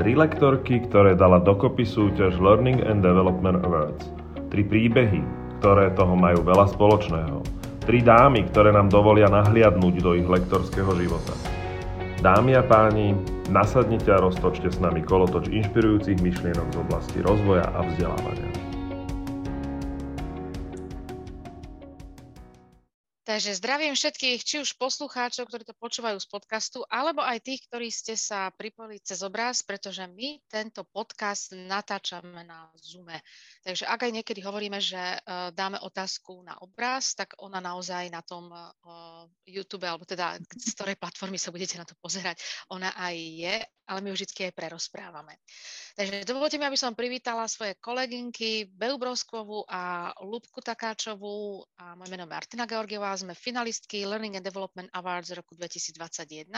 Tri lektorky, ktoré dala dokopy súťaž Learning and Development Awards. Tri príbehy, ktoré toho majú veľa spoločného. Tri dámy, ktoré nám dovolia nahliadnúť do ich lektorského života. Dámy a páni, nasadnite a roztočte s nami kolotoč inšpirujúcich myšlienok z oblasti rozvoja a vzdelávania. Takže zdravím všetkých, či už poslucháčov, ktorí to počúvajú z podcastu, alebo aj tých, ktorí ste sa pripojili cez obraz, pretože my tento podcast natáčame na Zoome. Takže ak aj niekedy hovoríme, že uh, dáme otázku na obraz, tak ona naozaj na tom uh, YouTube, alebo teda z ktorej platformy sa budete na to pozerať, ona aj je, ale my už vždy aj prerozprávame. Takže dovolte mi, aby som privítala svoje kolegynky Beu Broskovu a Lubku Takáčovú a moje meno Martina Georgiová sme finalistky Learning and Development Awards roku 2021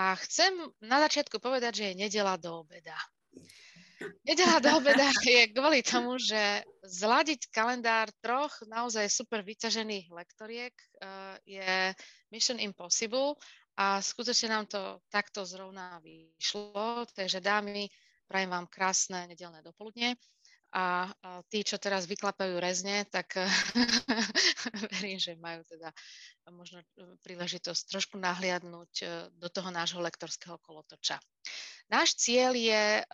a chcem na začiatku povedať, že je nedela do obeda. Nedela do obeda je kvôli tomu, že zladiť kalendár troch naozaj super vyťažených lektoriek uh, je mission impossible a skutočne nám to takto zrovna vyšlo. Takže dámy, prajem vám krásne nedelné dopoludne a tí, čo teraz vyklapajú rezne, tak verím, že majú teda možno e, príležitosť trošku nahliadnúť e, do toho nášho lektorského kolotoča. Náš cieľ je e,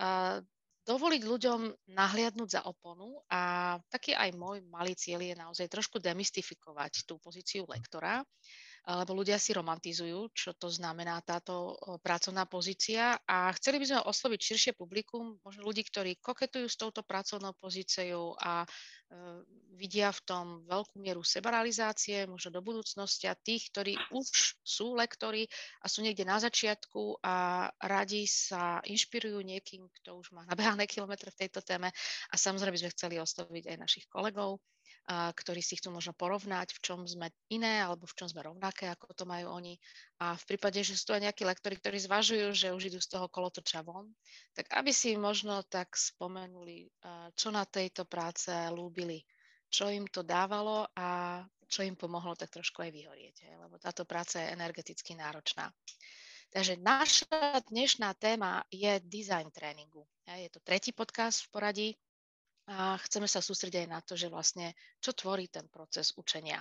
dovoliť ľuďom nahliadnúť za oponu a taký aj môj malý cieľ je naozaj trošku demystifikovať tú pozíciu lektora lebo ľudia si romantizujú, čo to znamená táto pracovná pozícia. A chceli by sme osloviť širšie publikum, možno ľudí, ktorí koketujú s touto pracovnou pozíciou a e, vidia v tom veľkú mieru sebaralizácie, možno do budúcnosti a tých, ktorí už sú lektori a sú niekde na začiatku a radi sa inšpirujú niekým, kto už má nabehané kilometre v tejto téme. A samozrejme by sme chceli osloviť aj našich kolegov, ktorí si chcú možno porovnať, v čom sme iné alebo v čom sme rovnaké, ako to majú oni. A v prípade, že sú tu aj nejakí lektori, ktorí zvažujú, že už idú z toho kolotoča von, tak aby si možno tak spomenuli, čo na tejto práce lúbili, čo im to dávalo a čo im pomohlo tak trošku aj vyhorieť, lebo táto práca je energeticky náročná. Takže naša dnešná téma je design tréningu. Je to tretí podcast v poradí a chceme sa sústrediť aj na to, že vlastne čo tvorí ten proces učenia.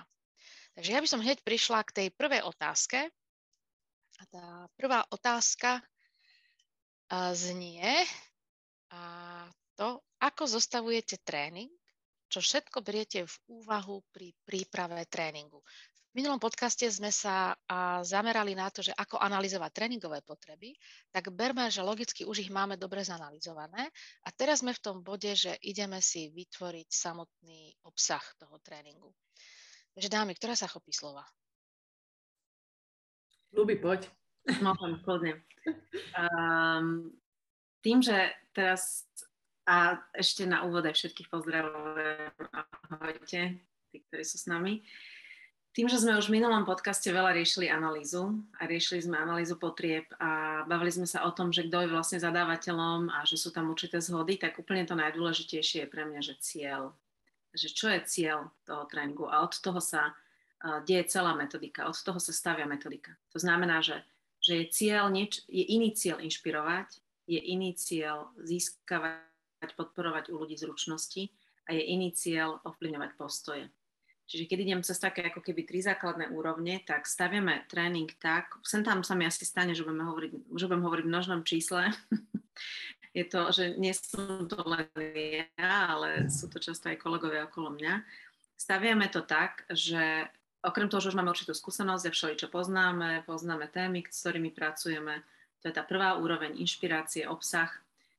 Takže ja by som hneď prišla k tej prvej otázke. A tá prvá otázka znie a to, ako zostavujete tréning, čo všetko beriete v úvahu pri príprave tréningu minulom podcaste sme sa zamerali na to, že ako analyzovať tréningové potreby, tak berme, že logicky už ich máme dobre zanalizované a teraz sme v tom bode, že ideme si vytvoriť samotný obsah toho tréningu. Takže dámy, ktorá sa chopí slova? Ľubí, poď. Môžem, kľudne. Um, tým, že teraz a ešte na úvod aj všetkých pozdravujem. Ahojte, tí, ktorí sú s nami. Uh, tým, že sme už v minulom podcaste veľa riešili analýzu a riešili sme analýzu potrieb a bavili sme sa o tom, že kto je vlastne zadávateľom a že sú tam určité zhody, tak úplne to najdôležitejšie je pre mňa, že cieľ. Že čo je cieľ toho tréningu a od toho sa uh, deje celá metodika, od toho sa stavia metodika. To znamená, že, že je cieľ, nieč, je iný cieľ inšpirovať, je iný cieľ získavať, podporovať u ľudí zručnosti a je iný cieľ ovplyvňovať postoje. Čiže keď idem cez také ako keby tri základné úrovne, tak staviame tréning tak, sem tam sa mi asi stane, že budeme hovoriť, že budem hovoriť v množnom čísle. je to, že nie som to len ja, ale sú to často aj kolegovia okolo mňa. Staviame to tak, že okrem toho, že už máme určitú skúsenosť a všeličo poznáme, poznáme témy, s ktorými pracujeme, to je tá prvá úroveň inšpirácie, obsah,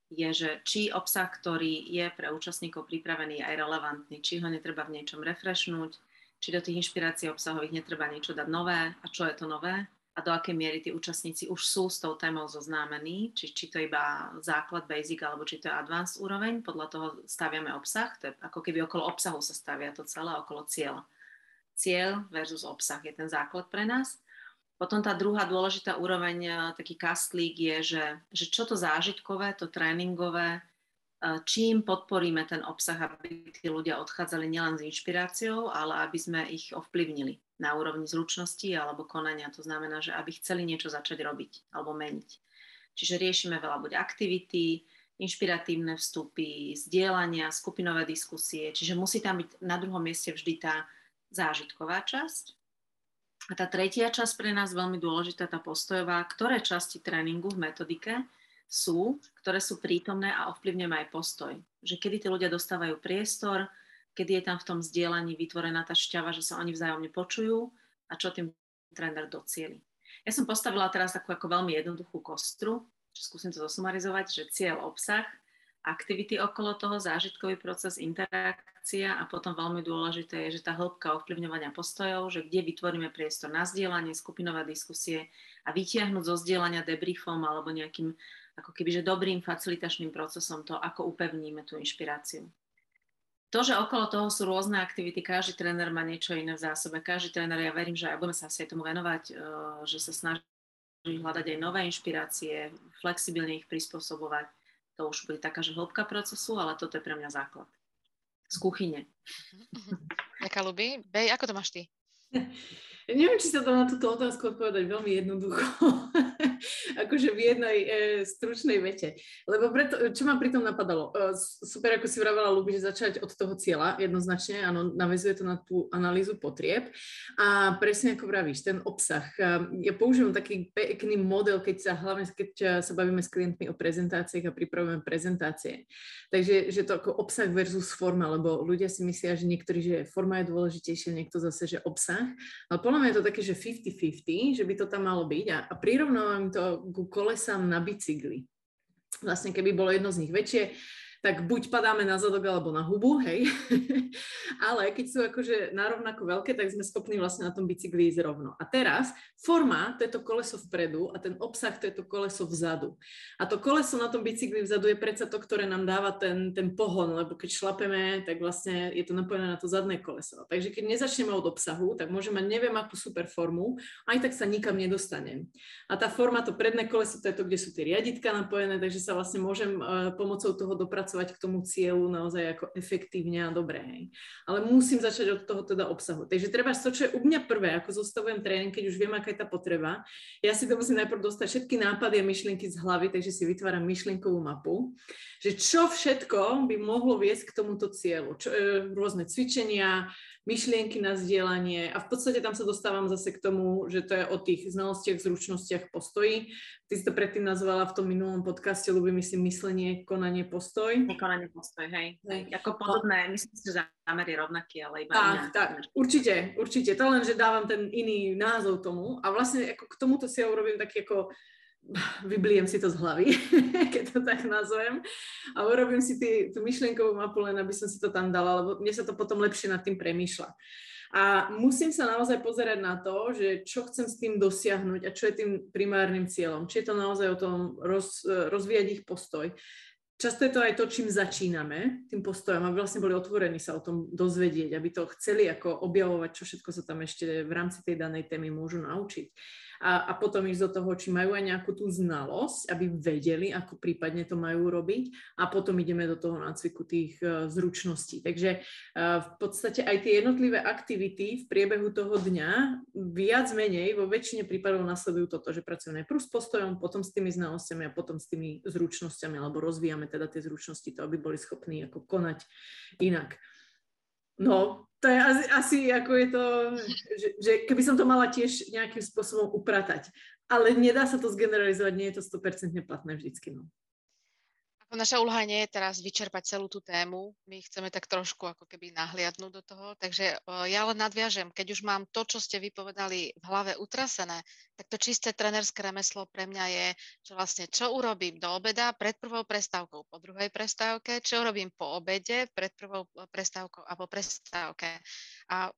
je, že či obsah, ktorý je pre účastníkov pripravený aj relevantný, či ho netreba v niečom refreshnúť, či do tých inšpirácií obsahových netreba niečo dať nové a čo je to nové a do akej miery tí účastníci už sú s tou témou zoznámení, či, či to je iba základ, basic, alebo či to je advanced úroveň, podľa toho staviame obsah, to je ako keby okolo obsahu sa stavia to celé, okolo cieľa. Cieľ versus obsah je ten základ pre nás potom tá druhá dôležitá úroveň, e, taký kastlík je, že, že čo to zážitkové, to tréningové, e, čím podporíme ten obsah, aby tí ľudia odchádzali nielen s inšpiráciou, ale aby sme ich ovplyvnili na úrovni zručnosti alebo konania. To znamená, že aby chceli niečo začať robiť alebo meniť. Čiže riešime veľa buď aktivity, inšpiratívne vstupy, zdieľania, skupinové diskusie, čiže musí tam byť na druhom mieste vždy tá zážitková časť. A tá tretia časť pre nás veľmi dôležitá, tá postojová, ktoré časti tréningu v metodike sú, ktoré sú prítomné a ovplyvňujú aj postoj. Že kedy tí ľudia dostávajú priestor, kedy je tam v tom zdieľaní vytvorená tá šťava, že sa oni vzájomne počujú a čo tým tréner docieli. Ja som postavila teraz takú ako veľmi jednoduchú kostru, čo skúsim to zosumarizovať, že cieľ, obsah, aktivity okolo toho, zážitkový proces, interakcia a potom veľmi dôležité je, že tá hĺbka ovplyvňovania postojov, že kde vytvoríme priestor na zdieľanie, skupinové diskusie a vytiahnuť zo zdieľania debriefom alebo nejakým ako keby, že dobrým facilitačným procesom to, ako upevníme tú inšpiráciu. To, že okolo toho sú rôzne aktivity, každý tréner má niečo iné v zásobe, každý tréner, ja verím, že aj budeme sa asi aj tomu venovať, eh, že sa snaží hľadať aj nové inšpirácie, flexibilne ich prispôsobovať. To už bude taká, že hĺbka procesu, ale toto je pre mňa základ. Z kuchyne. Jaká ľubí? Bej, ako to máš ty? Neviem, či sa to na túto otázku odpovedať veľmi jednoducho. akože v jednej e, stručnej vete. Lebo preto, čo ma pri tom napadalo? E, super, ako si vravela, ľubí, že začať od toho cieľa, jednoznačne, áno, navezuje to na tú analýzu potrieb. A presne ako vravíš, ten obsah. E, ja používam taký pekný model, keď sa hlavne, keď sa bavíme s klientmi o prezentáciách a pripravujeme prezentácie. Takže že to ako obsah versus forma, lebo ľudia si myslia, že niektorí, že forma je dôležitejšia, niekto zase, že obsah. Ale podľa mňa je to také, že 50-50, že by to tam malo byť. A, a prirovnávam to ku kolesám na bicykli. Vlastne keby bolo jedno z nich väčšie, tak buď padáme na zadok alebo na hubu, hej. Ale keď sú akože narovnako veľké, tak sme schopní vlastne na tom bicykli ísť rovno. A teraz forma, to je to koleso vpredu a ten obsah, to je to koleso vzadu. A to koleso na tom bicykli vzadu je predsa to, ktoré nám dáva ten, ten pohon, lebo keď šlapeme, tak vlastne je to napojené na to zadné koleso. Takže keď nezačneme od obsahu, tak môžeme mať neviem akú super formu, aj tak sa nikam nedostanem. A tá forma, to predné koleso, to je to, kde sú tie riaditka napojené, takže sa vlastne môžem uh, pomocou toho dopracovať dopracovať k tomu cieľu naozaj ako efektívne a dobre. Hej. Ale musím začať od toho teda obsahu. Takže treba to, čo je u mňa prvé, ako zostavujem tréning, keď už viem, aká je tá potreba. Ja si to musím najprv dostať všetky nápady a myšlienky z hlavy, takže si vytváram myšlienkovú mapu, že čo všetko by mohlo viesť k tomuto cieľu. Čo, e, rôzne cvičenia, myšlienky na zdieľanie a v podstate tam sa dostávam zase k tomu, že to je o tých znalostiach, zručnostiach, postoji. Ty si to predtým nazvala v tom minulom podcaste, ľubím myslím myslenie, konanie, postoj. Konanie, postoj, hej. hej. Ako podobné, myslím si, že zámer je rovnaký, ale iba Tak, iná. tak, určite, určite. To len, že dávam ten iný názov tomu a vlastne ako k tomuto si ja urobím taký ako vybliem si to z hlavy, keď to tak nazvem, a urobím si tý, tú myšlienkovú mapu len, aby som si to tam dala, lebo mne sa to potom lepšie nad tým premýšľa. A musím sa naozaj pozerať na to, že čo chcem s tým dosiahnuť a čo je tým primárnym cieľom. Či je to naozaj o tom roz, rozvíjať ich postoj. Často je to aj to, čím začíname, tým postojom, aby vlastne boli otvorení sa o tom dozvedieť, aby to chceli ako objavovať, čo všetko sa tam ešte v rámci tej danej témy môžu naučiť a, a potom ísť do toho, či majú aj nejakú tú znalosť, aby vedeli, ako prípadne to majú robiť a potom ideme do toho nácviku tých uh, zručností. Takže uh, v podstate aj tie jednotlivé aktivity v priebehu toho dňa viac menej vo väčšine prípadov nasledujú toto, že pracujeme najprv s postojom, potom s tými znalosťami a potom s tými zručnosťami, alebo rozvíjame teda tie zručnosti, to aby boli schopní ako konať inak. No, to je asi, asi ako je to, že, že keby som to mala tiež nejakým spôsobom upratať. Ale nedá sa to zgeneralizovať, nie je to 100% platné vždycky. No. Naša úloha nie je teraz vyčerpať celú tú tému, my chceme tak trošku ako keby nahliadnúť do toho, takže ja len nadviažem, keď už mám to, čo ste vypovedali v hlave utrasené, tak to čisté trenerské remeslo pre mňa je, že vlastne čo urobím do obeda pred prvou prestávkou, po druhej prestávke, čo urobím po obede pred prvou prestávkou a po prestávke. A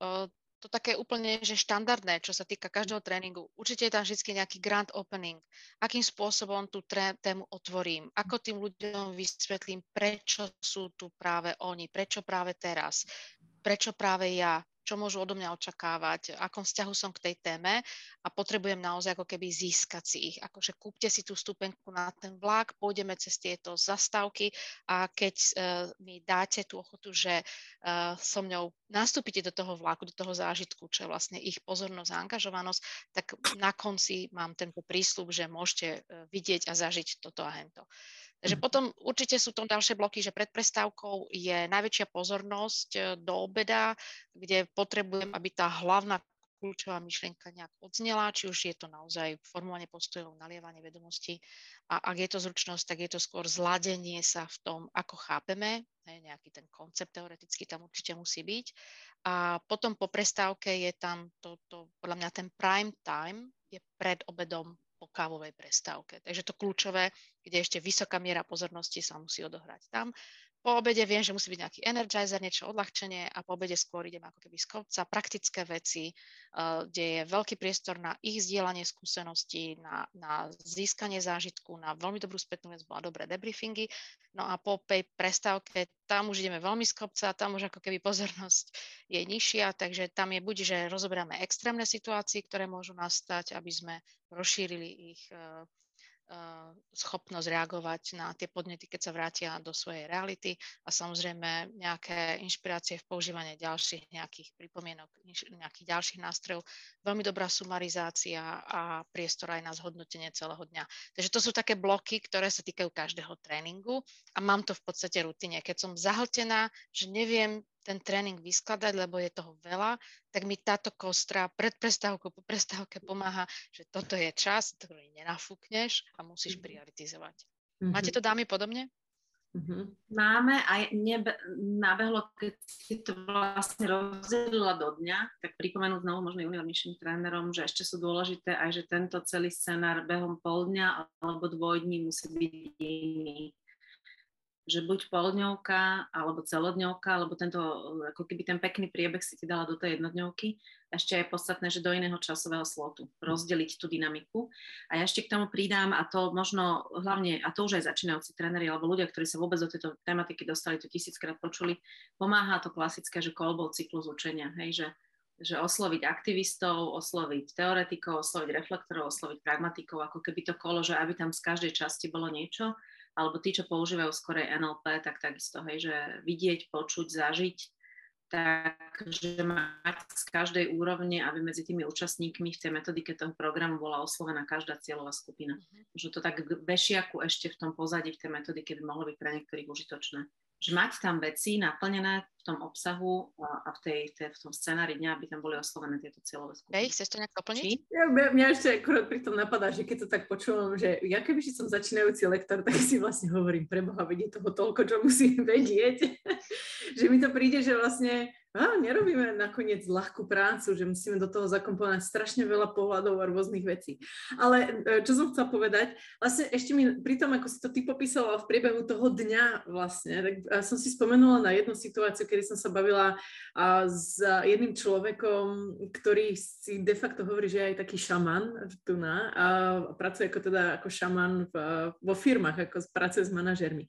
to také úplne, že štandardné, čo sa týka každého tréningu. Určite je tam vždy nejaký grand opening. Akým spôsobom tú tré, tému otvorím? Ako tým ľuďom vysvetlím, prečo sú tu práve oni? Prečo práve teraz? Prečo práve ja? Čo môžu odo mňa očakávať, akom vzťahu som k tej téme a potrebujem naozaj ako keby získať si ich. Akože kúpte si tú stupenku na ten vlak, pôjdeme cez tieto zastávky a keď uh, mi dáte tú ochotu, že uh, so mňou nastúpite do toho vlaku, do toho zážitku, čo je vlastne ich pozornosť a angažovanosť, tak na konci mám tento prísľub, že môžete uh, vidieť a zažiť toto a hento. Takže mm. potom určite sú tam ďalšie bloky, že pred prestávkou je najväčšia pozornosť e, do obeda, kde potrebujem, aby tá hlavná kľúčová myšlienka nejak odznela, či už je to naozaj formovanie postojov, nalievanie vedomostí a ak je to zručnosť, tak je to skôr zladenie sa v tom, ako chápeme, nejaký ten koncept teoreticky tam určite musí byť. A potom po prestávke je tam to, to podľa mňa ten prime time, je pred obedom po kávovej prestávke. Takže to kľúčové, kde ešte vysoká miera pozornosti sa musí odohrať tam. Po obede viem, že musí byť nejaký energizer, niečo odľahčenie a po obede skôr idem ako keby z kopca, praktické veci, uh, kde je veľký priestor na ich zdieľanie skúseností, na, na získanie zážitku, na veľmi dobrú spätnú väzbu a dobré debriefingy. No a po tej prestávke tam už ideme veľmi z kopca, tam už ako keby pozornosť je nižšia, takže tam je buď, že rozoberáme extrémne situácie, ktoré môžu nastať, aby sme rozšírili ich Eh, schopnosť reagovať na tie podnety, keď sa vrátia do svojej reality a samozrejme nejaké inšpirácie v používaní ďalších nejakých pripomienok, nejakých ďalších nástrojov. Veľmi dobrá sumarizácia a priestor aj na zhodnotenie celého dňa. Takže to sú také bloky, ktoré sa týkajú každého tréningu a mám to v podstate rutine. Keď som zahltená, že neviem ten tréning vyskladať, lebo je toho veľa, tak mi táto kostra pred prestávkou, po prestávke pomáha, že toto je čas, ktorý nenafúkneš a musíš mhm. prioritizovať. Mm-hmm. Máte to dámy podobne? Mm-hmm. Máme aj nebe, nabehlo, keď si to vlastne rozdelila do dňa, tak pripomenúť znovu možno juniornejším trénerom, že ešte sú dôležité aj, že tento celý scenár behom pol dňa alebo dvojdní musí byť iný že buď poldňovka alebo celodňovka, alebo tento, ako keby ten pekný priebeh si ti dala do tej jednodňovky. Ešte je podstatné, že do iného časového slotu rozdeliť tú dynamiku. A ja ešte k tomu pridám, a to možno hlavne, a to už aj začínajúci tréneri alebo ľudia, ktorí sa vôbec do tejto tematiky dostali, to tisíckrát počuli, pomáha to klasické, že kolbov cyklus učenia, hej, že že osloviť aktivistov, osloviť teoretikov, osloviť reflektorov, osloviť pragmatikov, ako keby to kolo, že aby tam z každej časti bolo niečo alebo tí, čo používajú skorej NLP, tak takisto, hej, že vidieť, počuť, zažiť, takže mať z každej úrovne, aby medzi tými účastníkmi v tej metodike toho programu bola oslovená každá cieľová skupina. Mm-hmm. Že to tak bešiaku ešte v tom pozadí v tej metodike by mohlo byť pre niektorých užitočné že mať tam veci naplnené v tom obsahu a v, tej, tej, v tom scenári dňa, aby tam boli oslovené tieto cieľové skupiny. Hej, chceš to nejak doplniť? Ja, mňa, mňa ešte akurát pri tom napadá, že keď to tak počúvam, že ja keby som začínajúci lektor, tak si vlastne hovorím, preboha, vedie toho toľko, čo musím vedieť, že mi to príde, že vlastne a nerobíme nakoniec ľahkú prácu, že musíme do toho zakomponovať strašne veľa pohľadov a rôznych vecí. Ale e, čo som chcela povedať, vlastne ešte mi pri tom, ako si to ty popísala v priebehu toho dňa vlastne, tak som si spomenula na jednu situáciu, kedy som sa bavila s jedným človekom, ktorý si de facto hovorí, že je aj taký šaman tu na a pracuje ako teda ako šaman v, vo firmách, ako pracuje s manažermi.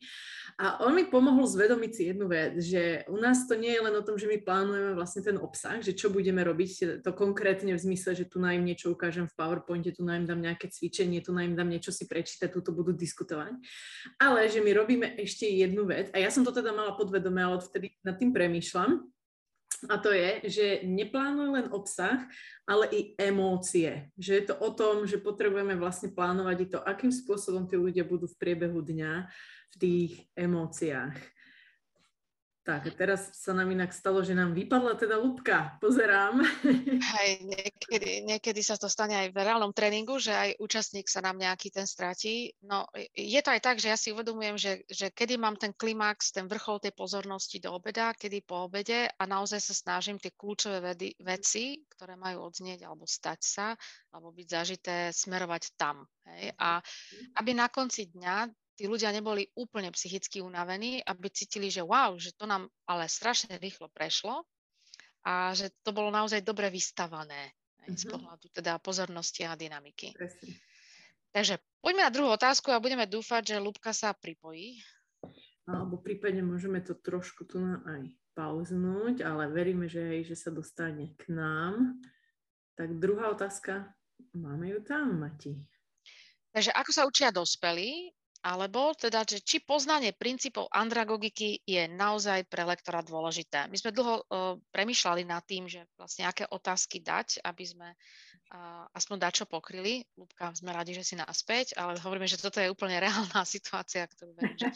A on mi pomohol zvedomiť si jednu vec, že u nás to nie je len o tom, že my plánujeme vlastne ten obsah, že čo budeme robiť, to konkrétne v zmysle, že tu na im niečo ukážem v PowerPointe, tu na im dám nejaké cvičenie, tu na im dám niečo si prečítať, tu to budú diskutovať. Ale že my robíme ešte jednu vec, a ja som to teda mala podvedome, ale odvtedy nad tým premýšľam, a to je, že neplánuj len obsah, ale i emócie. Že je to o tom, že potrebujeme vlastne plánovať i to, akým spôsobom tí ľudia budú v priebehu dňa v tých emóciách. Tak, teraz sa nám inak stalo, že nám vypadla teda lúbka. Pozerám. Hej, niekedy, niekedy sa to stane aj v reálnom tréningu, že aj účastník sa nám nejaký ten stratí. No, je to aj tak, že ja si uvedomujem, že, že kedy mám ten klimax, ten vrchol tej pozornosti do obeda, kedy po obede a naozaj sa snažím tie kľúčové vedy, veci, ktoré majú odznieť alebo stať sa, alebo byť zažité, smerovať tam. Hej? A aby na konci dňa tí ľudia neboli úplne psychicky unavení, aby cítili, že wow, že to nám ale strašne rýchlo prešlo a že to bolo naozaj dobre vystavané mm-hmm. z mhm. pohľadu teda pozornosti a dynamiky. Presne. Takže poďme na druhú otázku a budeme dúfať, že Lubka sa pripojí. Alebo prípadne môžeme to trošku tu na aj pauznúť, ale veríme, že, hej, že sa dostane k nám. Tak druhá otázka, máme ju tam, Mati. Takže ako sa učia dospelí, alebo teda, že či poznanie princípov andragogiky je naozaj pre lektora dôležité. My sme dlho uh, premyšľali nad tým, že vlastne aké otázky dať, aby sme aspoň dačo pokryli. Lúbka, sme radi, že si naspäť, ale hovoríme, že toto je úplne reálna situácia, ktorú verím, že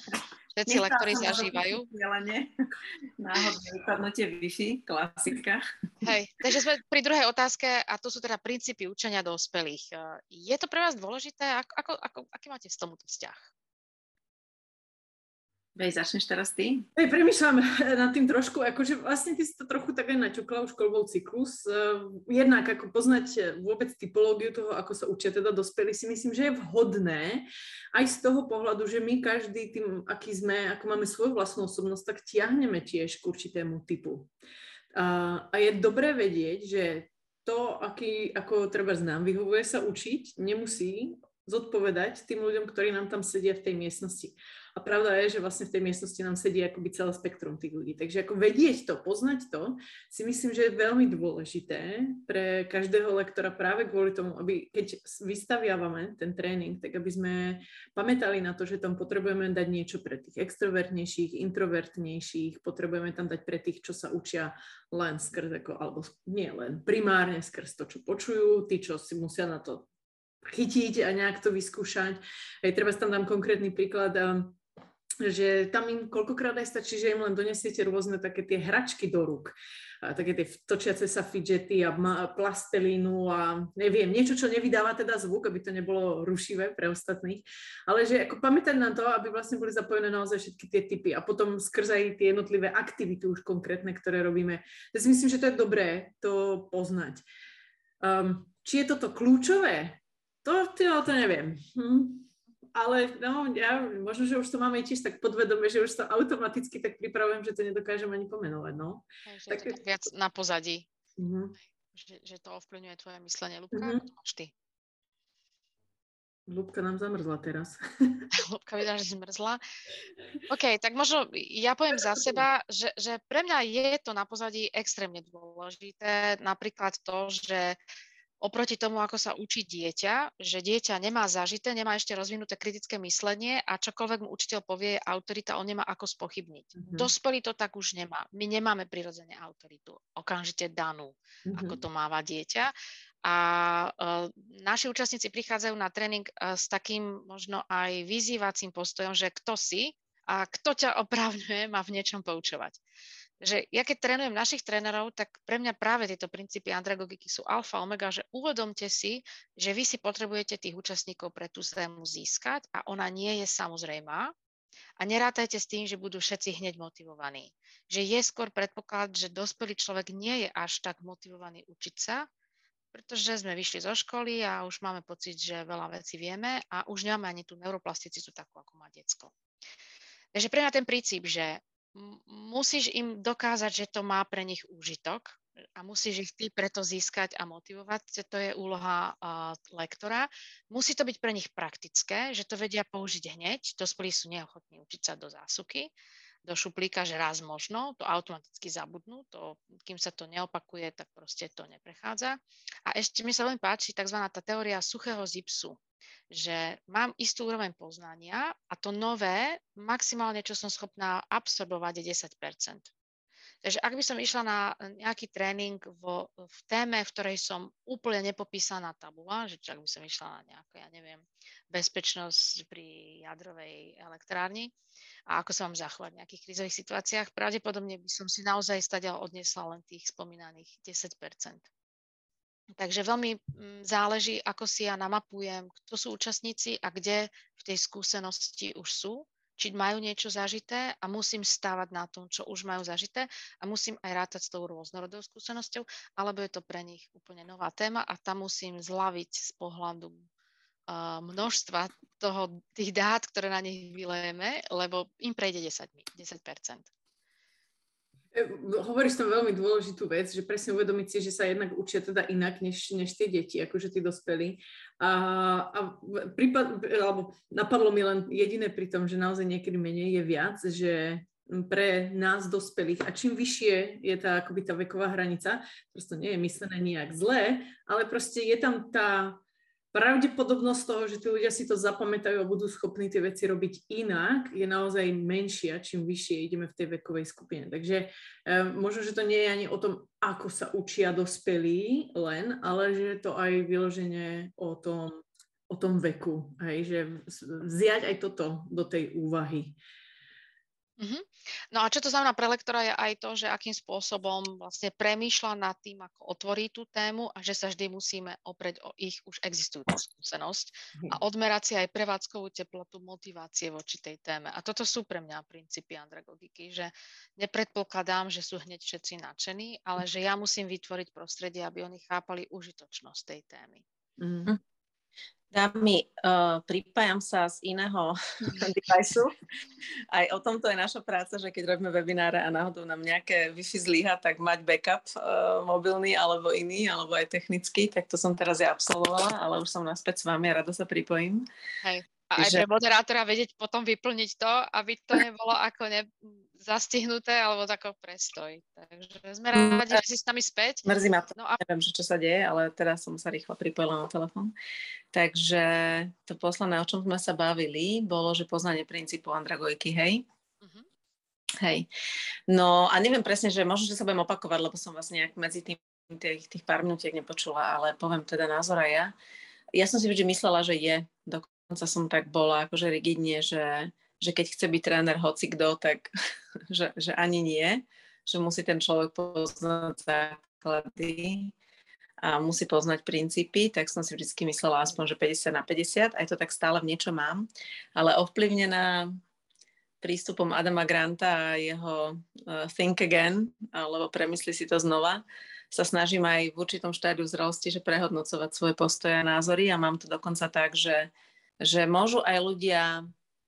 všetci lektori zažívajú. Náhodné vypadnutie Wi-Fi, klasika. Hej, takže sme pri druhej otázke a to sú teda princípy učenia dospelých. Je to pre vás dôležité? Ako, ako, ako, aký máte s tomuto vzťah? Vej, začneš teraz ty? Hej, premyšľam nad tým trošku, akože vlastne ty si to trochu tak aj načukla, už koľbol cyklus. Jednak ako poznať vôbec typológiu toho, ako sa učia teda dospelí, si myslím, že je vhodné aj z toho pohľadu, že my každý tým, aký sme, ako máme svoju vlastnú osobnosť, tak tiahneme tiež k určitému typu. A, a je dobré vedieť, že to, aký, ako treba nám vyhovuje sa učiť, nemusí zodpovedať tým ľuďom, ktorí nám tam sedia v tej miestnosti. A pravda je, že vlastne v tej miestnosti nám sedí akoby celé spektrum tých ľudí. Takže ako vedieť to, poznať to, si myslím, že je veľmi dôležité pre každého lektora práve kvôli tomu, aby keď vystaviavame ten tréning, tak aby sme pamätali na to, že tam potrebujeme dať niečo pre tých extrovertnejších, introvertnejších, potrebujeme tam dať pre tých, čo sa učia len skrz, ako, alebo nie len, primárne skrz to, čo počujú, tí, čo si musia na to chytiť a nejak to vyskúšať. Aj treba tam dám konkrétny príklad že tam im koľkokrát aj stačí, že im len donesiete rôzne také tie hračky do rúk. Také tie točiace sa fidgety a plastelínu a neviem, niečo, čo nevydáva teda zvuk, aby to nebolo rušivé pre ostatných. Ale že ako pamätať na to, aby vlastne boli zapojené naozaj všetky tie typy a potom skrz aj tie jednotlivé aktivity už konkrétne, ktoré robíme. Ja si myslím, že to je dobré to poznať. Um, či je toto kľúčové? To, to, to neviem. Hm ale no, ja, možno, že už to máme tiež tak podvedome, že už to automaticky tak pripravujem, že to nedokážem ani pomenovať, no. Hej, tak, tak viac na pozadí. Uh-huh. Že, že to ovplyvňuje tvoje myslenie. Lubka, to máš ty? Lubka nám zamrzla teraz. Lubka vydá, že zmrzla. OK, tak možno ja poviem za seba, že, že pre mňa je to na pozadí extrémne dôležité. Napríklad to, že oproti tomu, ako sa učí dieťa, že dieťa nemá zažité, nemá ešte rozvinuté kritické myslenie a čokoľvek mu učiteľ povie, je autorita, on nemá ako spochybniť. Mm-hmm. Dospelý to tak už nemá. My nemáme prirodzene autoritu, okamžite danú, mm-hmm. ako to máva dieťa. A uh, naši účastníci prichádzajú na tréning uh, s takým možno aj vyzývacím postojom, že kto si a kto ťa opravňuje má v niečom poučovať že ja keď trénujem našich trénerov, tak pre mňa práve tieto princípy andragogiky sú alfa, omega, že uvedomte si, že vy si potrebujete tých účastníkov pre tú tému získať a ona nie je samozrejmá a nerátajte s tým, že budú všetci hneď motivovaní. Že je skôr predpoklad, že dospelý človek nie je až tak motivovaný učiť sa, pretože sme vyšli zo školy a už máme pocit, že veľa vecí vieme a už nemáme ani tú neuroplasticitu takú, ako má decko. Takže pre mňa ten princíp, že musíš im dokázať, že to má pre nich úžitok a musíš ich ty preto získať a motivovať. To je úloha uh, lektora. Musí to byť pre nich praktické, že to vedia použiť hneď. Dospelí sú neochotní učiť sa do zásuky, do šuplíka, že raz možno, to automaticky zabudnú, to, kým sa to neopakuje, tak proste to neprechádza. A ešte mi sa veľmi páči tzv. tá teória suchého zipsu že mám istú úroveň poznania a to nové, maximálne, čo som schopná absorbovať, je 10% Takže ak by som išla na nejaký tréning vo, v téme, v ktorej som úplne nepopísaná tabula, že ak by som išla na nejakú, ja neviem, bezpečnosť pri jadrovej elektrárni a ako sa mám zachovať v nejakých krízových situáciách, pravdepodobne by som si naozaj stadiaľ odnesla len tých spomínaných 10 Takže veľmi mm, záleží, ako si ja namapujem, kto sú účastníci a kde v tej skúsenosti už sú, či majú niečo zažité a musím stávať na tom, čo už majú zažité a musím aj rátať s tou rôznorodou skúsenosťou, alebo je to pre nich úplne nová téma a tam musím zlaviť z pohľadu množstva toho, tých dát, ktoré na nich vylejeme, lebo im prejde 10, 10%. E, hovoríš tam veľmi dôležitú vec, že presne uvedomiť si, že sa jednak učia teda inak než, než tie deti, akože tí dospelí. A, a prípad, alebo napadlo mi len jediné pri tom, že naozaj niekedy menej je viac, že pre nás dospelých a čím vyššie je tá akoby tá veková hranica, prosto nie je myslené nejak zlé, ale proste je tam tá pravdepodobnosť toho, že tí ľudia si to zapamätajú a budú schopní tie veci robiť inak, je naozaj menšia, čím vyššie ideme v tej vekovej skupine. Takže um, možno, že to nie je ani o tom, ako sa učia dospelí len, ale že je to aj vyloženie o tom, o tom veku. Hej? Že vziať aj toto do tej úvahy. Uh-huh. No a čo to znamená pre lektora je aj to, že akým spôsobom vlastne premýšľa nad tým, ako otvorí tú tému a že sa vždy musíme oprieť o ich už existujúcu skúsenosť a odmerať si aj prevádzkovú teplotu motivácie voči tej téme. A toto sú pre mňa princípy andragogiky, že nepredpokladám, že sú hneď všetci nadšení, ale že ja musím vytvoriť prostredie, aby oni chápali užitočnosť tej témy. Uh-huh. Dámy, uh, pripájam sa z iného device. Aj o tomto je naša práca, že keď robíme webináre a náhodou nám nejaké Wi-Fi zlíha, tak mať backup uh, mobilný alebo iný, alebo aj technický, tak to som teraz ja absolvovala, ale už som naspäť s vami a rado sa pripojím. Hej. A aj pre moderátora vedieť potom vyplniť to, aby to nebolo ako ne, zastihnuté alebo tako prestoj. Takže sme mm, rádi, že si s nami späť. Mrzí ma to, no a... neviem, že čo sa deje, ale teraz som sa rýchlo pripojila na telefón. Takže to posledné, o čom sme sa bavili, bolo, že poznanie princípu andragojky, hej? Uh-huh. Hej. No a neviem presne, že možno, že sa budem opakovať, lebo som vás nejak medzi tým tých, tých pár minútiek nepočula, ale poviem teda názor aj ja. Ja som si vždy myslela, že je dokonca som tak bola akože rigidne, že, že keď chce byť tréner hoci kto, tak že, že ani nie, že musí ten človek poznať základy a musí poznať princípy, tak som si vždy myslela aspoň, že 50 na 50, aj to tak stále v niečo mám, ale ovplyvnená prístupom Adama Granta a jeho uh, Think Again, alebo premysli si to znova, sa snažím aj v určitom štádiu zrelosti, že prehodnocovať svoje postoje a názory. A mám to dokonca tak, že že môžu aj ľudia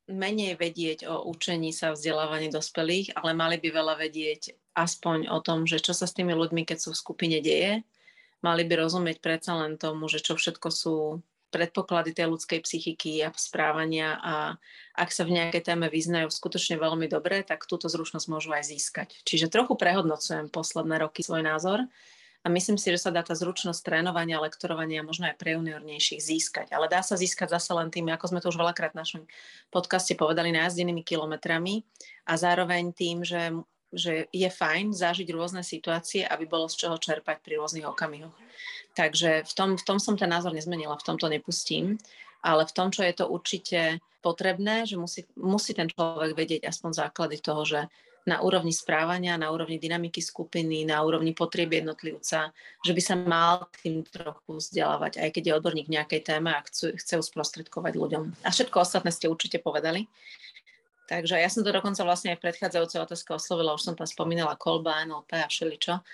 menej vedieť o učení sa vzdelávaní dospelých, ale mali by veľa vedieť aspoň o tom, že čo sa s tými ľuďmi, keď sú v skupine, deje. Mali by rozumieť predsa len tomu, že čo všetko sú predpoklady tej ľudskej psychiky a správania a ak sa v nejakej téme vyznajú skutočne veľmi dobre, tak túto zručnosť môžu aj získať. Čiže trochu prehodnocujem posledné roky svoj názor a myslím si, že sa dá tá zručnosť trénovania, lektorovania možno aj pre juniornejších získať. Ale dá sa získať zase len tým, ako sme to už veľakrát v našom podcaste povedali, najazdenými kilometrami a zároveň tým, že, že je fajn zažiť rôzne situácie, aby bolo z čoho čerpať pri rôznych okamihoch. Takže v tom, v tom som ten názor nezmenila, v tomto nepustím, ale v tom, čo je to určite potrebné, že musí, musí ten človek vedieť aspoň základy toho, že na úrovni správania, na úrovni dynamiky skupiny, na úrovni potrieb jednotlivca, že by sa mal tým trochu vzdelávať, aj keď je odborník v nejakej téme a chce, chce sprostredkovať ľuďom. A všetko ostatné ste určite povedali. Takže ja som to dokonca vlastne aj v predchádzajúcej otázke oslovila, už som tam spomínala kolba, NLP a všeličo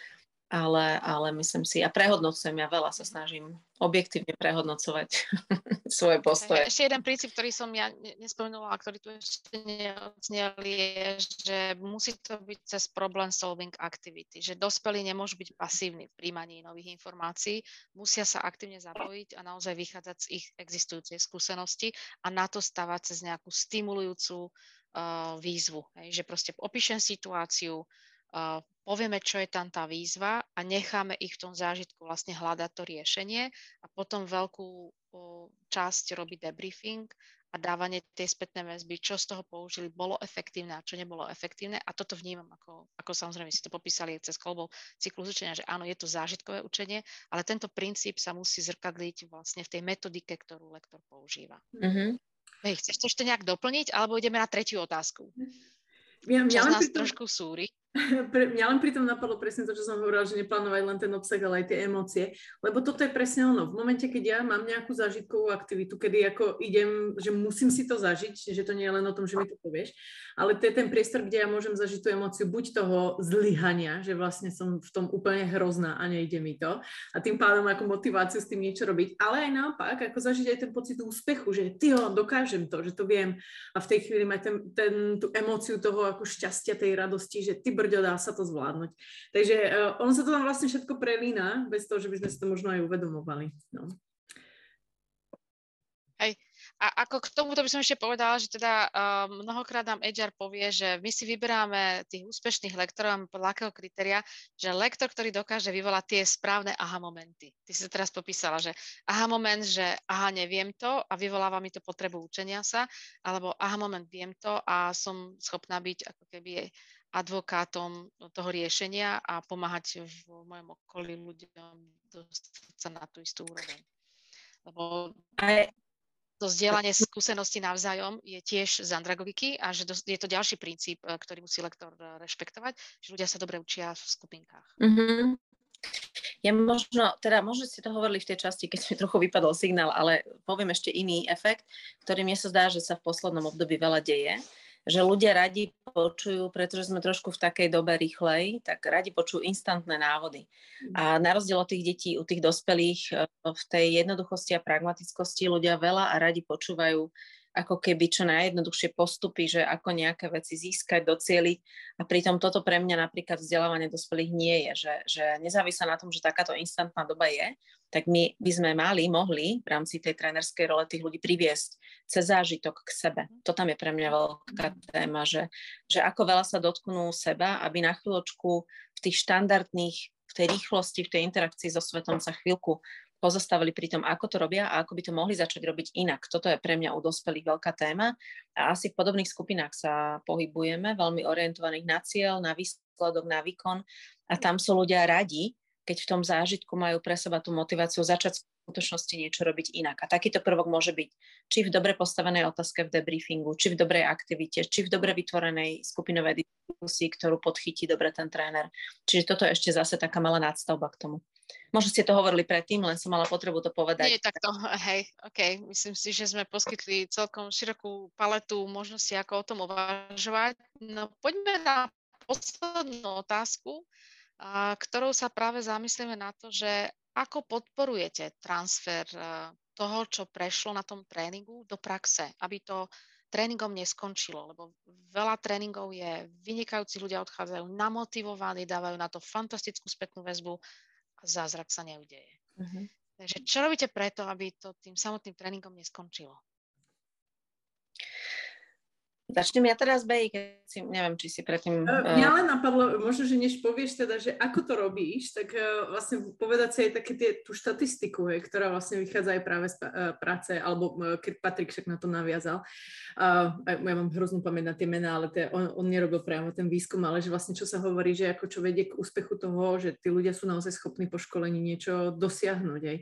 ale, ale myslím si, a prehodnocujem, ja veľa sa snažím objektívne prehodnocovať svoje postoje. Ešte jeden princíp, ktorý som ja nespomenula a ktorý tu ešte neodznel, je, že musí to byť cez problem solving activity, že dospelí nemôžu byť pasívni v príjmaní nových informácií, musia sa aktívne zapojiť a naozaj vychádzať z ich existujúcej skúsenosti a na to stavať cez nejakú stimulujúcu uh, výzvu. Hej, že proste opíšem situáciu, povieme, čo je tam tá výzva a necháme ich v tom zážitku vlastne hľadať to riešenie a potom veľkú časť robí debriefing a dávanie tej spätnej väzby, čo z toho použili, bolo efektívne a čo nebolo efektívne. A toto vnímam, ako, ako samozrejme si to popísali cez kolbou cyklus učenia, že áno, je to zážitkové učenie, ale tento princíp sa musí zrkadliť vlastne v tej metodike, ktorú lektor používa. Mm-hmm. Hej, chceš to ešte nejak doplniť, alebo ideme na tretiu otázku? Ja, Čas ja nás to... trošku súri. Pre, mňa len pri tom napadlo presne to, čo som hovorila, že neplánovať len ten obsah, ale aj tie emócie. Lebo toto je presne ono. V momente, keď ja mám nejakú zážitkovú aktivitu, kedy ako idem, že musím si to zažiť, že to nie je len o tom, že mi to povieš, ale to je ten priestor, kde ja môžem zažiť tú emóciu buď toho zlyhania, že vlastne som v tom úplne hrozná a nejde mi to. A tým pádom ako motiváciu s tým niečo robiť. Ale aj naopak, ako zažiť aj ten pocit úspechu, že ty ho, dokážem to, že to viem. A v tej chvíli mať ten, ten, tú emóciu toho ako šťastia, tej radosti, že ty brďo, dá sa to zvládnuť. Takže uh, ono sa to tam vlastne všetko prelína, bez toho, že by sme si to možno aj uvedomovali. No. Hej, A ako k tomuto by som ešte povedala, že teda uh, mnohokrát nám HR povie, že my si vyberáme tých úspešných lektorov podľa akého kritéria, že lektor, ktorý dokáže vyvolať tie správne aha momenty. Ty si to teraz popísala, že aha moment, že aha, neviem to a vyvoláva mi to potrebu učenia sa, alebo aha moment, viem to a som schopná byť ako keby advokátom toho riešenia a pomáhať v mojom okolí ľuďom dostať sa na tú istú úroveň. Lebo to zdieľanie skúseností navzájom je tiež z andragoviky a že je to ďalší princíp, e, ktorý musí lektor e, rešpektovať, že ľudia sa dobre učia v skupinkách. Mm-hmm. Ja možno, teda možno ste to hovorili v tej časti, keď mi trochu vypadol signál, ale poviem ešte iný efekt, ktorý mne sa zdá, že sa v poslednom období veľa deje že ľudia radi počujú, pretože sme trošku v takej dobe rýchlej, tak radi počujú instantné návody. A na rozdiel od tých detí, u tých dospelých, e, v tej jednoduchosti a pragmatickosti ľudia veľa a radi počúvajú ako keby čo najjednoduchšie postupy, že ako nejaké veci získať, docieliť. A pritom toto pre mňa napríklad vzdelávanie dospelých nie je, že, že nezávisle na tom, že takáto instantná doba je, tak my by sme mali, mohli v rámci tej trénerskej role tých ľudí priviesť cez zážitok k sebe. To tam je pre mňa veľká téma, že, že ako veľa sa dotknú seba, aby na chvíľočku v tých štandardných, v tej rýchlosti, v tej interakcii so svetom sa chvíľku pozastavili pri tom, ako to robia a ako by to mohli začať robiť inak. Toto je pre mňa u dospelých veľká téma a asi v podobných skupinách sa pohybujeme, veľmi orientovaných na cieľ, na výsledok, na výkon a tam sú ľudia radi, keď v tom zážitku majú pre seba tú motiváciu začať skutočnosti niečo robiť inak. A takýto prvok môže byť či v dobre postavenej otázke v debriefingu, či v dobrej aktivite, či v dobre vytvorenej skupinovej diskusii, ktorú podchytí dobre ten tréner. Čiže toto je ešte zase taká malá nadstavba k tomu. Možno ste to hovorili predtým, len som mala potrebu to povedať. Nie, takto, hej, OK. Myslím si, že sme poskytli celkom širokú paletu možností, ako o tom uvažovať. No poďme na poslednú otázku, ktorou sa práve zamyslíme na to, že ako podporujete transfer eh, toho, čo prešlo na tom tréningu do praxe, aby to tréningom neskončilo, lebo veľa tréningov je, vynikajúci ľudia odchádzajú namotivovaní, dávajú na to fantastickú spätnú väzbu zázrak sa neudeje. Uh-huh. Takže čo robíte preto, aby to tým samotným tréningom neskončilo? Začnem ja teraz, Bej, keď si, neviem, či si predtým... Uh, mňa len napadlo, možno, že než povieš teda, že ako to robíš, tak uh, vlastne povedať si aj také tie, tú štatistiku, hej, ktorá vlastne vychádza aj práve z uh, práce, alebo uh, keď Patrik však na to naviazal. Uh, ja mám hroznú pamäť na tie mená, ale tie, on, on nerobil priamo ten výskum, ale že vlastne čo sa hovorí, že ako čo vedie k úspechu toho, že tí ľudia sú naozaj schopní po školení niečo dosiahnuť. Hej.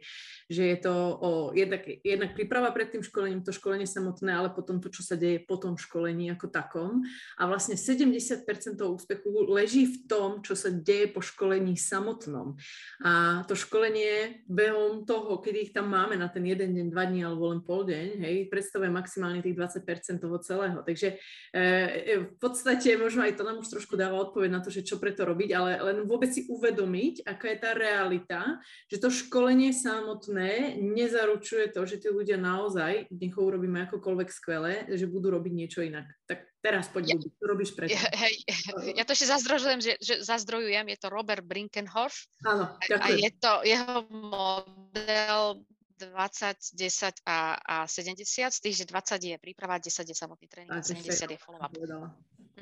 Že je to o, jednak, jednak príprava pred tým školením, to školenie samotné, ale potom to, čo sa deje po tom školení ako takom a vlastne 70% toho úspechu leží v tom, čo sa deje po školení samotnom. A to školenie behom toho, keď ich tam máme na ten jeden deň, dva dní alebo len pol deň, hej, predstavuje maximálne tých 20% toho celého. Takže e, v podstate možno aj to nám už trošku dáva odpoveď na to, že čo preto robiť, ale len vôbec si uvedomiť, aká je tá realita, že to školenie samotné nezaručuje to, že tí ľudia naozaj, nech ho urobíme akokoľvek skvelé, že budú robiť niečo inak. Tak teraz poď, ja, čo robíš preto? Hej, ja to ešte zazdrojujem, že, že zazdrojujem, je to Robert Brinkenhoff. Áno, ďakujem. A je to jeho model 20, 10 a, a 70, z tých, že 20 je príprava, 10 je samotný tréning, a 70 je follow-up.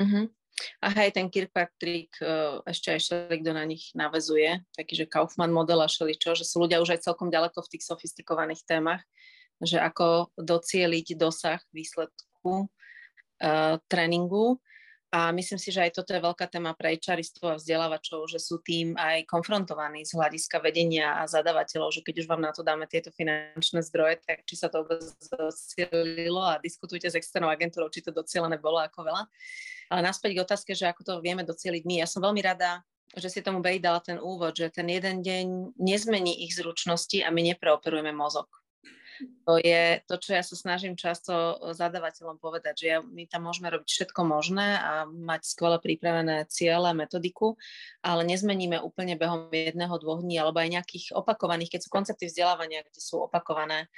Uh-huh. A hej, ten Kirkpatrick, uh, ešte aj šeli, kto na nich navezuje, taký, že Kaufman model a čo, že sú ľudia už aj celkom ďaleko v tých sofistikovaných témach, že ako docieliť dosah výsledku tréningu. A myslím si, že aj toto je veľká téma pre HRistov a vzdelávačov, že sú tým aj konfrontovaní z hľadiska vedenia a zadavateľov, že keď už vám na to dáme tieto finančné zdroje, tak či sa to docielilo a diskutujte s externou agentúrou, či to docielené bolo ako veľa. Ale naspäť k otázke, že ako to vieme docieliť my. Ja som veľmi rada, že si tomu Bej dala ten úvod, že ten jeden deň nezmení ich zručnosti a my nepreoperujeme mozog. To je to, čo ja sa snažím často zadávateľom povedať, že ja, my tam môžeme robiť všetko možné a mať skvele pripravené ciele, metodiku, ale nezmeníme úplne behom jedného, dvoch dní alebo aj nejakých opakovaných, keď sú koncepty vzdelávania, kde sú opakované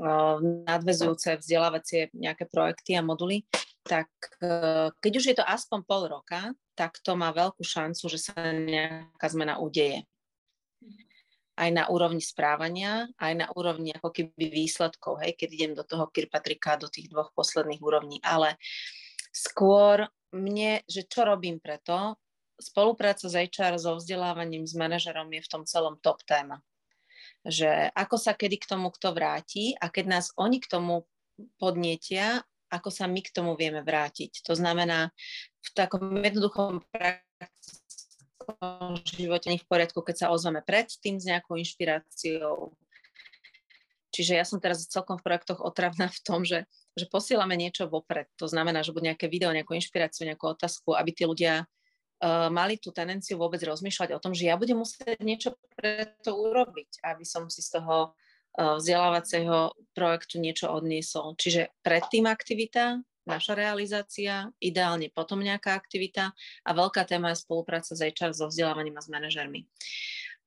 uh, nadvezujúce vzdelávacie nejaké projekty a moduly, tak uh, keď už je to aspoň pol roka, tak to má veľkú šancu, že sa nejaká zmena udeje. Aj na úrovni správania, aj na úrovni ako keby výsledkov, hej, keď idem do toho Kirpatrika, do tých dvoch posledných úrovní. Ale skôr mne, že čo robím preto, spolupráca s HR, so vzdelávaním, s manažerom je v tom celom top téma. Že ako sa kedy k tomu kto vráti a keď nás oni k tomu podnietia, ako sa my k tomu vieme vrátiť. To znamená, v takom jednoduchom živote nie v poriadku, keď sa ozveme predtým s nejakou inšpiráciou. Čiže ja som teraz celkom v projektoch otravná v tom, že, že posielame niečo vopred. To znamená, že bude nejaké video, nejakú inšpiráciu, nejakú otázku, aby tí ľudia uh, mali tú tendenciu vôbec rozmýšľať o tom, že ja budem musieť niečo pre to urobiť, aby som si z toho uh, vzdelávacieho projektu niečo odniesol. Čiže predtým aktivita, naša realizácia, ideálne potom nejaká aktivita a veľká téma je spolupráca s HR, so vzdelávaním a s manažermi.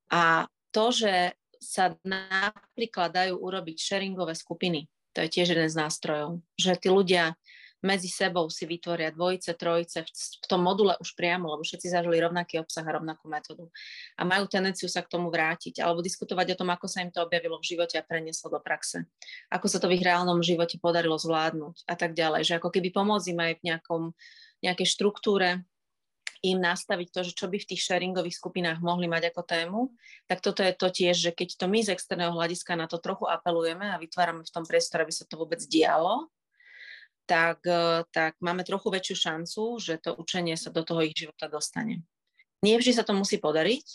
A to, že sa napríklad dajú urobiť sharingové skupiny, to je tiež jeden z nástrojov, že tí ľudia medzi sebou si vytvoria dvojice, trojice v, tom module už priamo, lebo všetci zažili rovnaký obsah a rovnakú metódu. A majú tendenciu sa k tomu vrátiť alebo diskutovať o tom, ako sa im to objavilo v živote a prenieslo do praxe. Ako sa to v ich reálnom živote podarilo zvládnuť a tak ďalej. Že ako keby pomôcť aj v nejakom, nejakej štruktúre im nastaviť to, že čo by v tých sharingových skupinách mohli mať ako tému, tak toto je to tiež, že keď to my z externého hľadiska na to trochu apelujeme a vytvárame v tom priestore, aby sa to vôbec dialo, tak, e, tak máme trochu väčšiu šancu, že to učenie sa do toho ich života dostane. Nie vždy sa to musí podariť,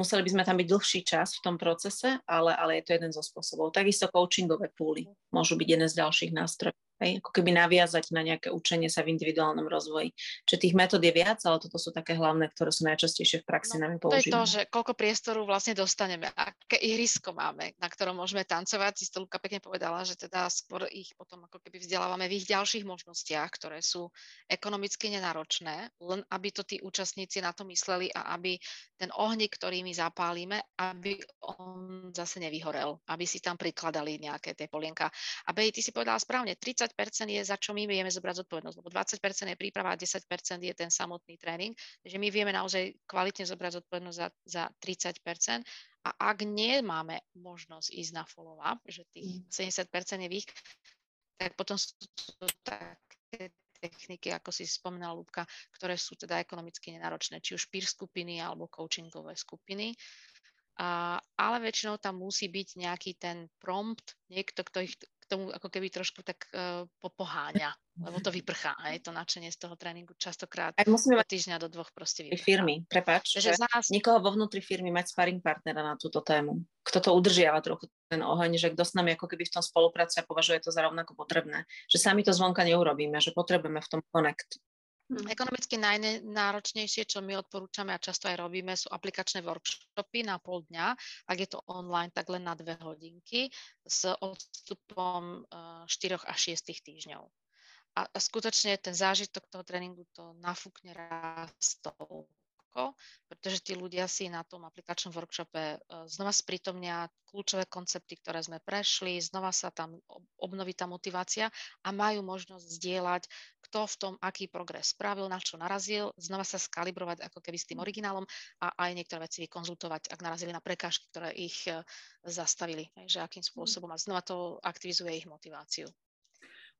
museli by sme tam byť dlhší čas v tom procese, ale, ale je to jeden zo spôsobov. Takisto coachingové púly môžu byť jeden z ďalších nástrojov. Hej, ako keby naviazať na nejaké učenie sa v individuálnom rozvoji. Čiže tých metód je viac, ale toto sú také hlavné, ktoré sú najčastejšie v praxi no, nami používané. To je to, že koľko priestoru vlastne dostaneme, aké ihrisko máme, na ktorom môžeme tancovať. Si to Luka pekne povedala, že teda skôr ich potom ako keby vzdelávame v ich ďalších možnostiach, ktoré sú ekonomicky nenáročné, len aby to tí účastníci na to mysleli a aby ten ohník, ktorý my zapálime, aby on zase nevyhorel, aby si tam prikladali nejaké tie polienka. A Bej, ty si povedala správne, 30 je za čo my vieme zobrať zodpovednosť, lebo 20% je príprava a 10% je ten samotný tréning, takže my vieme naozaj kvalitne zobrať zodpovednosť za, za 30%. A ak nemáme možnosť ísť na follow-up, že tých 70% mm. je výk, tak potom sú to také techniky, ako si spomínala Lúbka, ktoré sú teda ekonomicky nenáročné, či už peer skupiny alebo coachingové skupiny. A, ale väčšinou tam musí byť nejaký ten prompt, niekto, kto ich tomu ako keby trošku tak uh, popoháňa, lebo to vyprchá, aj to nadšenie z toho tréningu častokrát aj musíme mať týždňa do dvoch proste vyprchá. firmy, prepáč, že nás... nikoho vo vnútri firmy mať sparring partnera na túto tému. Kto to udržiava trochu ten oheň, že kto s nami ako keby v tom spolupráci a považuje to za rovnako potrebné. Že sami to zvonka neurobíme, že potrebujeme v tom connect. Hm. Ekonomicky najnáročnejšie, čo my odporúčame a často aj robíme, sú aplikačné workshopy na pol dňa. Ak je to online, tak len na dve hodinky s odstupom 4 eh, až 6 týždňov. A, skutočne ten zážitok toho tréningu to nafúkne rastol ľahko, pretože tí ľudia si na tom aplikačnom workshope e, znova sprítomnia kľúčové koncepty, ktoré sme prešli, znova sa tam obnoví tá motivácia a majú možnosť zdieľať, kto v tom, aký progres spravil, na čo narazil, znova sa skalibrovať ako keby s tým originálom a aj niektoré veci vykonzultovať, ak narazili na prekážky, ktoré ich e, zastavili, že akým spôsobom a znova to aktivizuje ich motiváciu.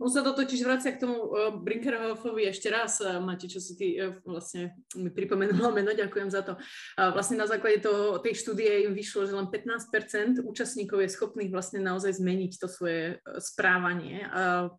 On sa to totiž vracia k tomu uh, Brinkerhofovi ešte raz, uh, Mati, čo si ty uh, vlastne mi pripomenula meno, ďakujem za to. Vlastne na základe toho, tej štúdie im vyšlo, že len 15% účastníkov je schopných vlastne naozaj zmeniť to svoje správanie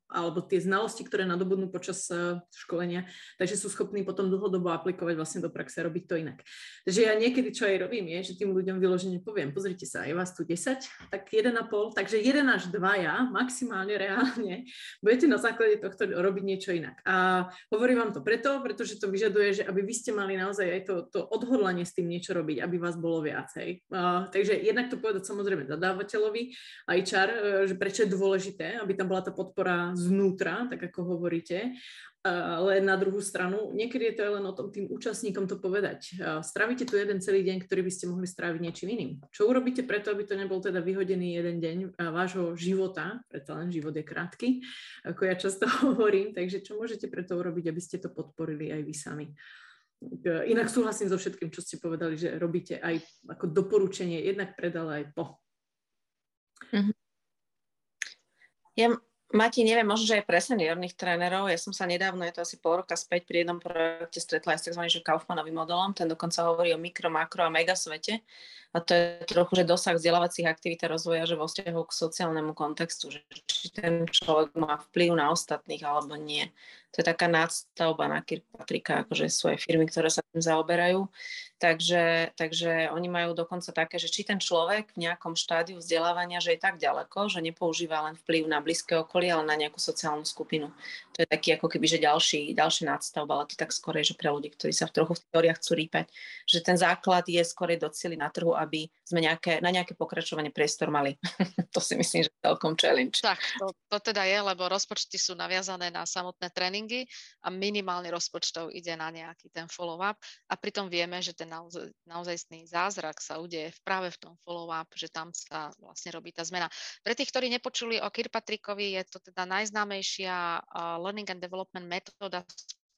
alebo tie znalosti, ktoré nadobudnú počas školenia, takže sú schopní potom dlhodobo aplikovať vlastne do praxe, robiť to inak. Takže ja niekedy, čo aj robím, je, že tým ľuďom vyložene poviem, pozrite sa, je vás tu 10, tak 1,5, takže 1 až 2 ja, maximálne reálne budete na základe tohto robiť niečo inak. A hovorím vám to preto, pretože to vyžaduje, že aby vy ste mali naozaj aj to, to odhodlanie s tým niečo robiť, aby vás bolo viacej. Uh, takže jednak to povedať samozrejme zadávateľovi, aj čar, e, že prečo je dôležité, aby tam bola tá podpora zvnútra, tak ako hovoríte ale na druhú stranu, niekedy je to len o tom tým účastníkom to povedať. Stravíte tu jeden celý deň, ktorý by ste mohli stráviť niečím iným. Čo urobíte preto, aby to nebol teda vyhodený jeden deň vášho života, preto len život je krátky, ako ja často hovorím, takže čo môžete preto urobiť, aby ste to podporili aj vy sami. inak súhlasím so všetkým, čo ste povedali, že robíte aj ako doporučenie, jednak predala aj po. Mm-hmm. Ja Mati, neviem, možno, že aj pre seniorných trénerov. Ja som sa nedávno, je to asi pol roka späť, pri jednom projekte stretla aj s tzv. Kaufmanovým modelom. Ten dokonca hovorí o mikro, makro a mega svete. A to je trochu, že dosah vzdelávacích aktivít a rozvoja, že vo vzťahu k sociálnemu kontextu, že či ten človek má vplyv na ostatných alebo nie to je taká nadstavba na Kirkpatrika, akože svoje firmy, ktoré sa tým zaoberajú. Takže, takže oni majú dokonca také, že či ten človek v nejakom štádiu vzdelávania, že je tak ďaleko, že nepoužíva len vplyv na blízke okolie, ale na nejakú sociálnu skupinu. To je taký ako keby, že ďalší, ďalší nadstavba, ale to tak skorej, že pre ľudí, ktorí sa v trochu v teóriách chcú rýpať, že ten základ je skorej docili na trhu, aby sme nejaké, na nejaké pokračovanie priestor mali. to si myslím, že je celkom challenge. Tak, to, to teda je, lebo rozpočty sú naviazané na samotné tréningy a minimálne rozpočtov ide na nejaký ten follow-up a pritom vieme, že ten naozaj, naozajstný zázrak sa udeje práve v tom follow-up, že tam sa vlastne robí tá zmena. Pre tých, ktorí nepočuli o Kirpatrikovi, je to teda najznámejšia learning and development metóda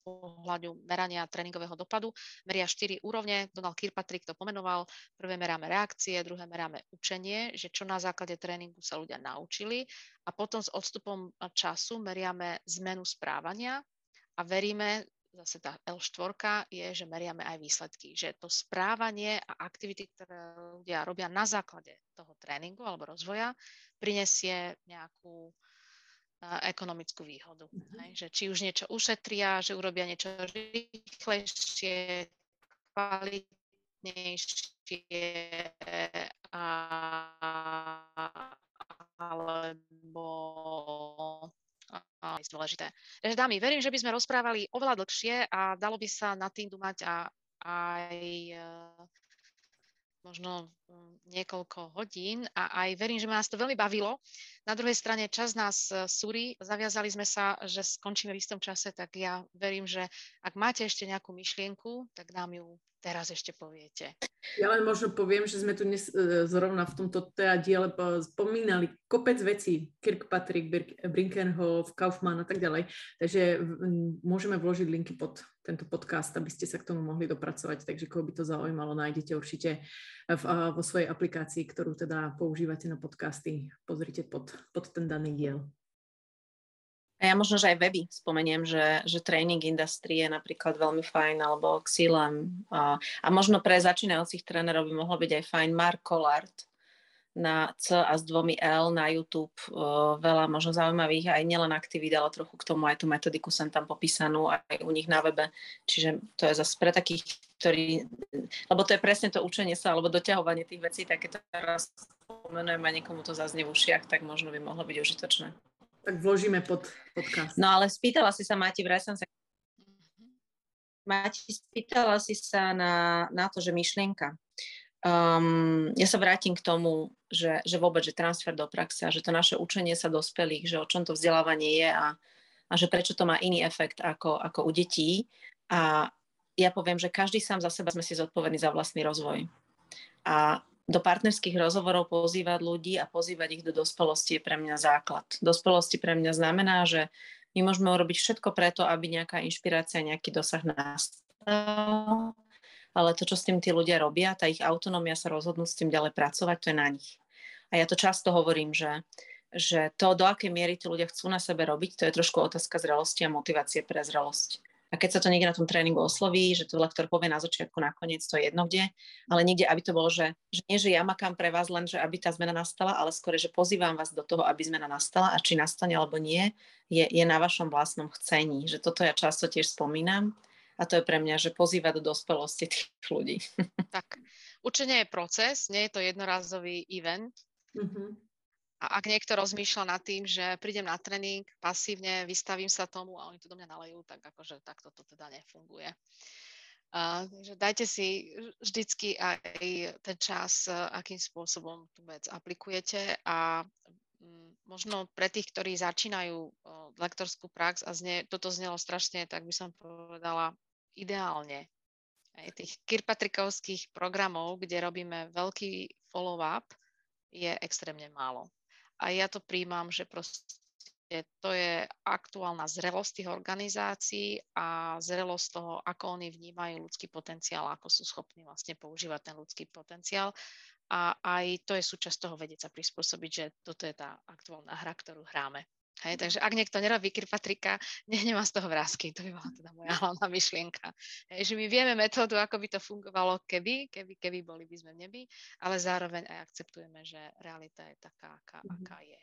pohľadu merania tréningového dopadu. Meria štyri úrovne, Donald Kirkpatrick to pomenoval. Prvé meráme reakcie, druhé meráme učenie, že čo na základe tréningu sa ľudia naučili a potom s odstupom času meriame zmenu správania a veríme, zase tá L4 je, že meriame aj výsledky, že to správanie a aktivity, ktoré ľudia robia na základe toho tréningu alebo rozvoja, prinesie nejakú ekonomickú výhodu. Mm-hmm. Hej, že či už niečo ušetria, že urobia niečo rýchlejšie, kvalitnejšie a, alebo a, dôležité. Takže dámy, verím, že by sme rozprávali oveľa dlhšie a dalo by sa nad tým dumať a, aj možno mm, niekoľko hodín a aj verím, že ma nás to veľmi bavilo. Na druhej strane čas nás e, súri, zaviazali sme sa, že skončíme v istom čase, tak ja verím, že ak máte ešte nejakú myšlienku, tak nám ju teraz ešte poviete. Ja len možno poviem, že sme tu dnes e, zrovna v tomto teda diele spomínali kopec vecí, Kirkpatrick, Brinkenhoff, Kaufmann a tak ďalej, takže môžeme vložiť linky pod tento podcast, aby ste sa k tomu mohli dopracovať, takže koho by to zaujímalo, nájdete určite v, vo svojej aplikácii, ktorú teda používate na podcasty, pozrite pod, pod ten daný diel. A ja možno, že aj weby spomeniem, že, že training industrie je napríklad veľmi fajn, alebo Xilem. A, a možno pre začínajúcich trénerov by mohlo byť aj fajn Mark Collard na C a s dvomi L na YouTube. O, veľa možno zaujímavých aj nielen aktivít, ale trochu k tomu aj tú metodiku sem tam popísanú aj u nich na webe. Čiže to je zase pre takých, ktorí, lebo to je presne to učenie sa alebo doťahovanie tých vecí, tak keď teraz spomenujem a niekomu to zaznie v ušiach, tak možno by mohlo byť užitočné tak vložíme pod podcast. No ale spýtala si sa, Mati, som sa. Mati, spýtala si sa na, na to, že myšlienka. Um, ja sa vrátim k tomu, že, že vôbec, že transfer do praxe a že to naše učenie sa dospelých, že o čom to vzdelávanie je a, a že prečo to má iný efekt ako, ako u detí. A ja poviem, že každý sám za seba sme si zodpovední za vlastný rozvoj. A do partnerských rozhovorov pozývať ľudí a pozývať ich do dospelosti je pre mňa základ. Dospelosti pre mňa znamená, že my môžeme urobiť všetko preto, aby nejaká inšpirácia, nejaký dosah nastal, ale to, čo s tým tí ľudia robia, tá ich autonómia sa rozhodnúť s tým ďalej pracovať, to je na nich. A ja to často hovorím, že, že to, do akej miery tí ľudia chcú na sebe robiť, to je trošku otázka zrelosti a motivácie pre zrelosť. A keď sa to niekde na tom tréningu osloví, že to lektor povie na začiatku, nakoniec, to je jedno kde, ale niekde, aby to bolo, že, že nie, že ja makám pre vás len, že aby tá zmena nastala, ale skôr, že pozývam vás do toho, aby zmena nastala a či nastane alebo nie, je, je na vašom vlastnom chcení. Že toto ja často tiež spomínam a to je pre mňa, že pozýva do dospelosti tých ľudí. Tak, učenie je proces, nie je to jednorázový event. Mm-hmm. A ak niekto rozmýšľa nad tým, že prídem na tréning pasívne, vystavím sa tomu a oni to do mňa nalejú, tak akože takto to teda nefunguje. Uh, takže dajte si vždycky aj ten čas, akým spôsobom tú vec aplikujete a um, možno pre tých, ktorí začínajú uh, lektorskú prax a zne, toto znelo strašne, tak by som povedala ideálne. Aj tých kirpatrikovských programov, kde robíme veľký follow-up, je extrémne málo. A ja to príjmam, že proste to je aktuálna zrelosť tých organizácií a zrelosť toho, ako oni vnímajú ľudský potenciál, ako sú schopní vlastne používať ten ľudský potenciál. A aj to je súčasť toho vedieť sa prispôsobiť, že toto je tá aktuálna hra, ktorú hráme. Hej, takže ak niekto nerobí Kirpatrika, nech nemá z toho vrázky. To by bola teda moja hlavná myšlienka. Hej, že my vieme metódu, ako by to fungovalo, keby, keby, keby boli by sme v nebi, ale zároveň aj akceptujeme, že realita je taká, aká, mm-hmm. aká je.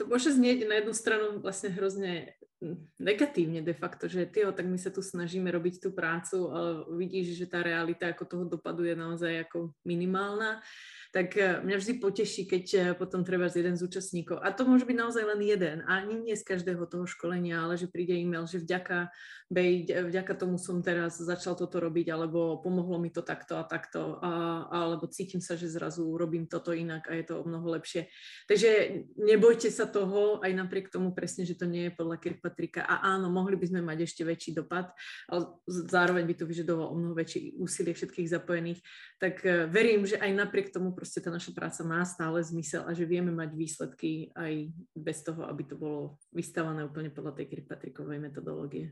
To môže znieť na jednu stranu vlastne hrozne hm, negatívne de facto, že tyjo, tak my sa tu snažíme robiť tú prácu, ale vidíš, že tá realita ako toho dopadu je naozaj ako minimálna tak eh, mňa vždy poteší, keď eh, potom treba z jeden z účastníkov, a to môže byť naozaj len jeden, a ani nie z každého toho školenia, ale že príde e-mail, že vďaka, bej, vďaka tomu som teraz začal toto robiť, alebo pomohlo mi to takto a takto, a, alebo cítim sa, že zrazu robím toto inak a je to o mnoho lepšie. Takže nebojte sa toho, aj napriek tomu presne, že to nie je podľa Kirkpatrika. A áno, mohli by sme mať ešte väčší dopad, ale zároveň by to vyžadovalo o mnoho väčšie úsilie všetkých zapojených. Tak eh, verím, že aj napriek tomu proste tá naša práca má stále zmysel a že vieme mať výsledky aj bez toho, aby to bolo vystavané úplne podľa tej Kirkpatrickovej metodológie.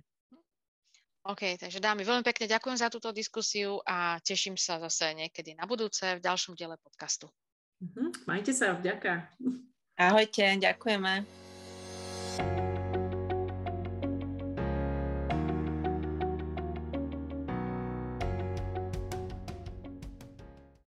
OK, takže dámy, veľmi pekne ďakujem za túto diskusiu a teším sa zase niekedy na budúce v ďalšom diele podcastu. Uh-huh. Majte sa, vďaka. Ahojte, ďakujeme.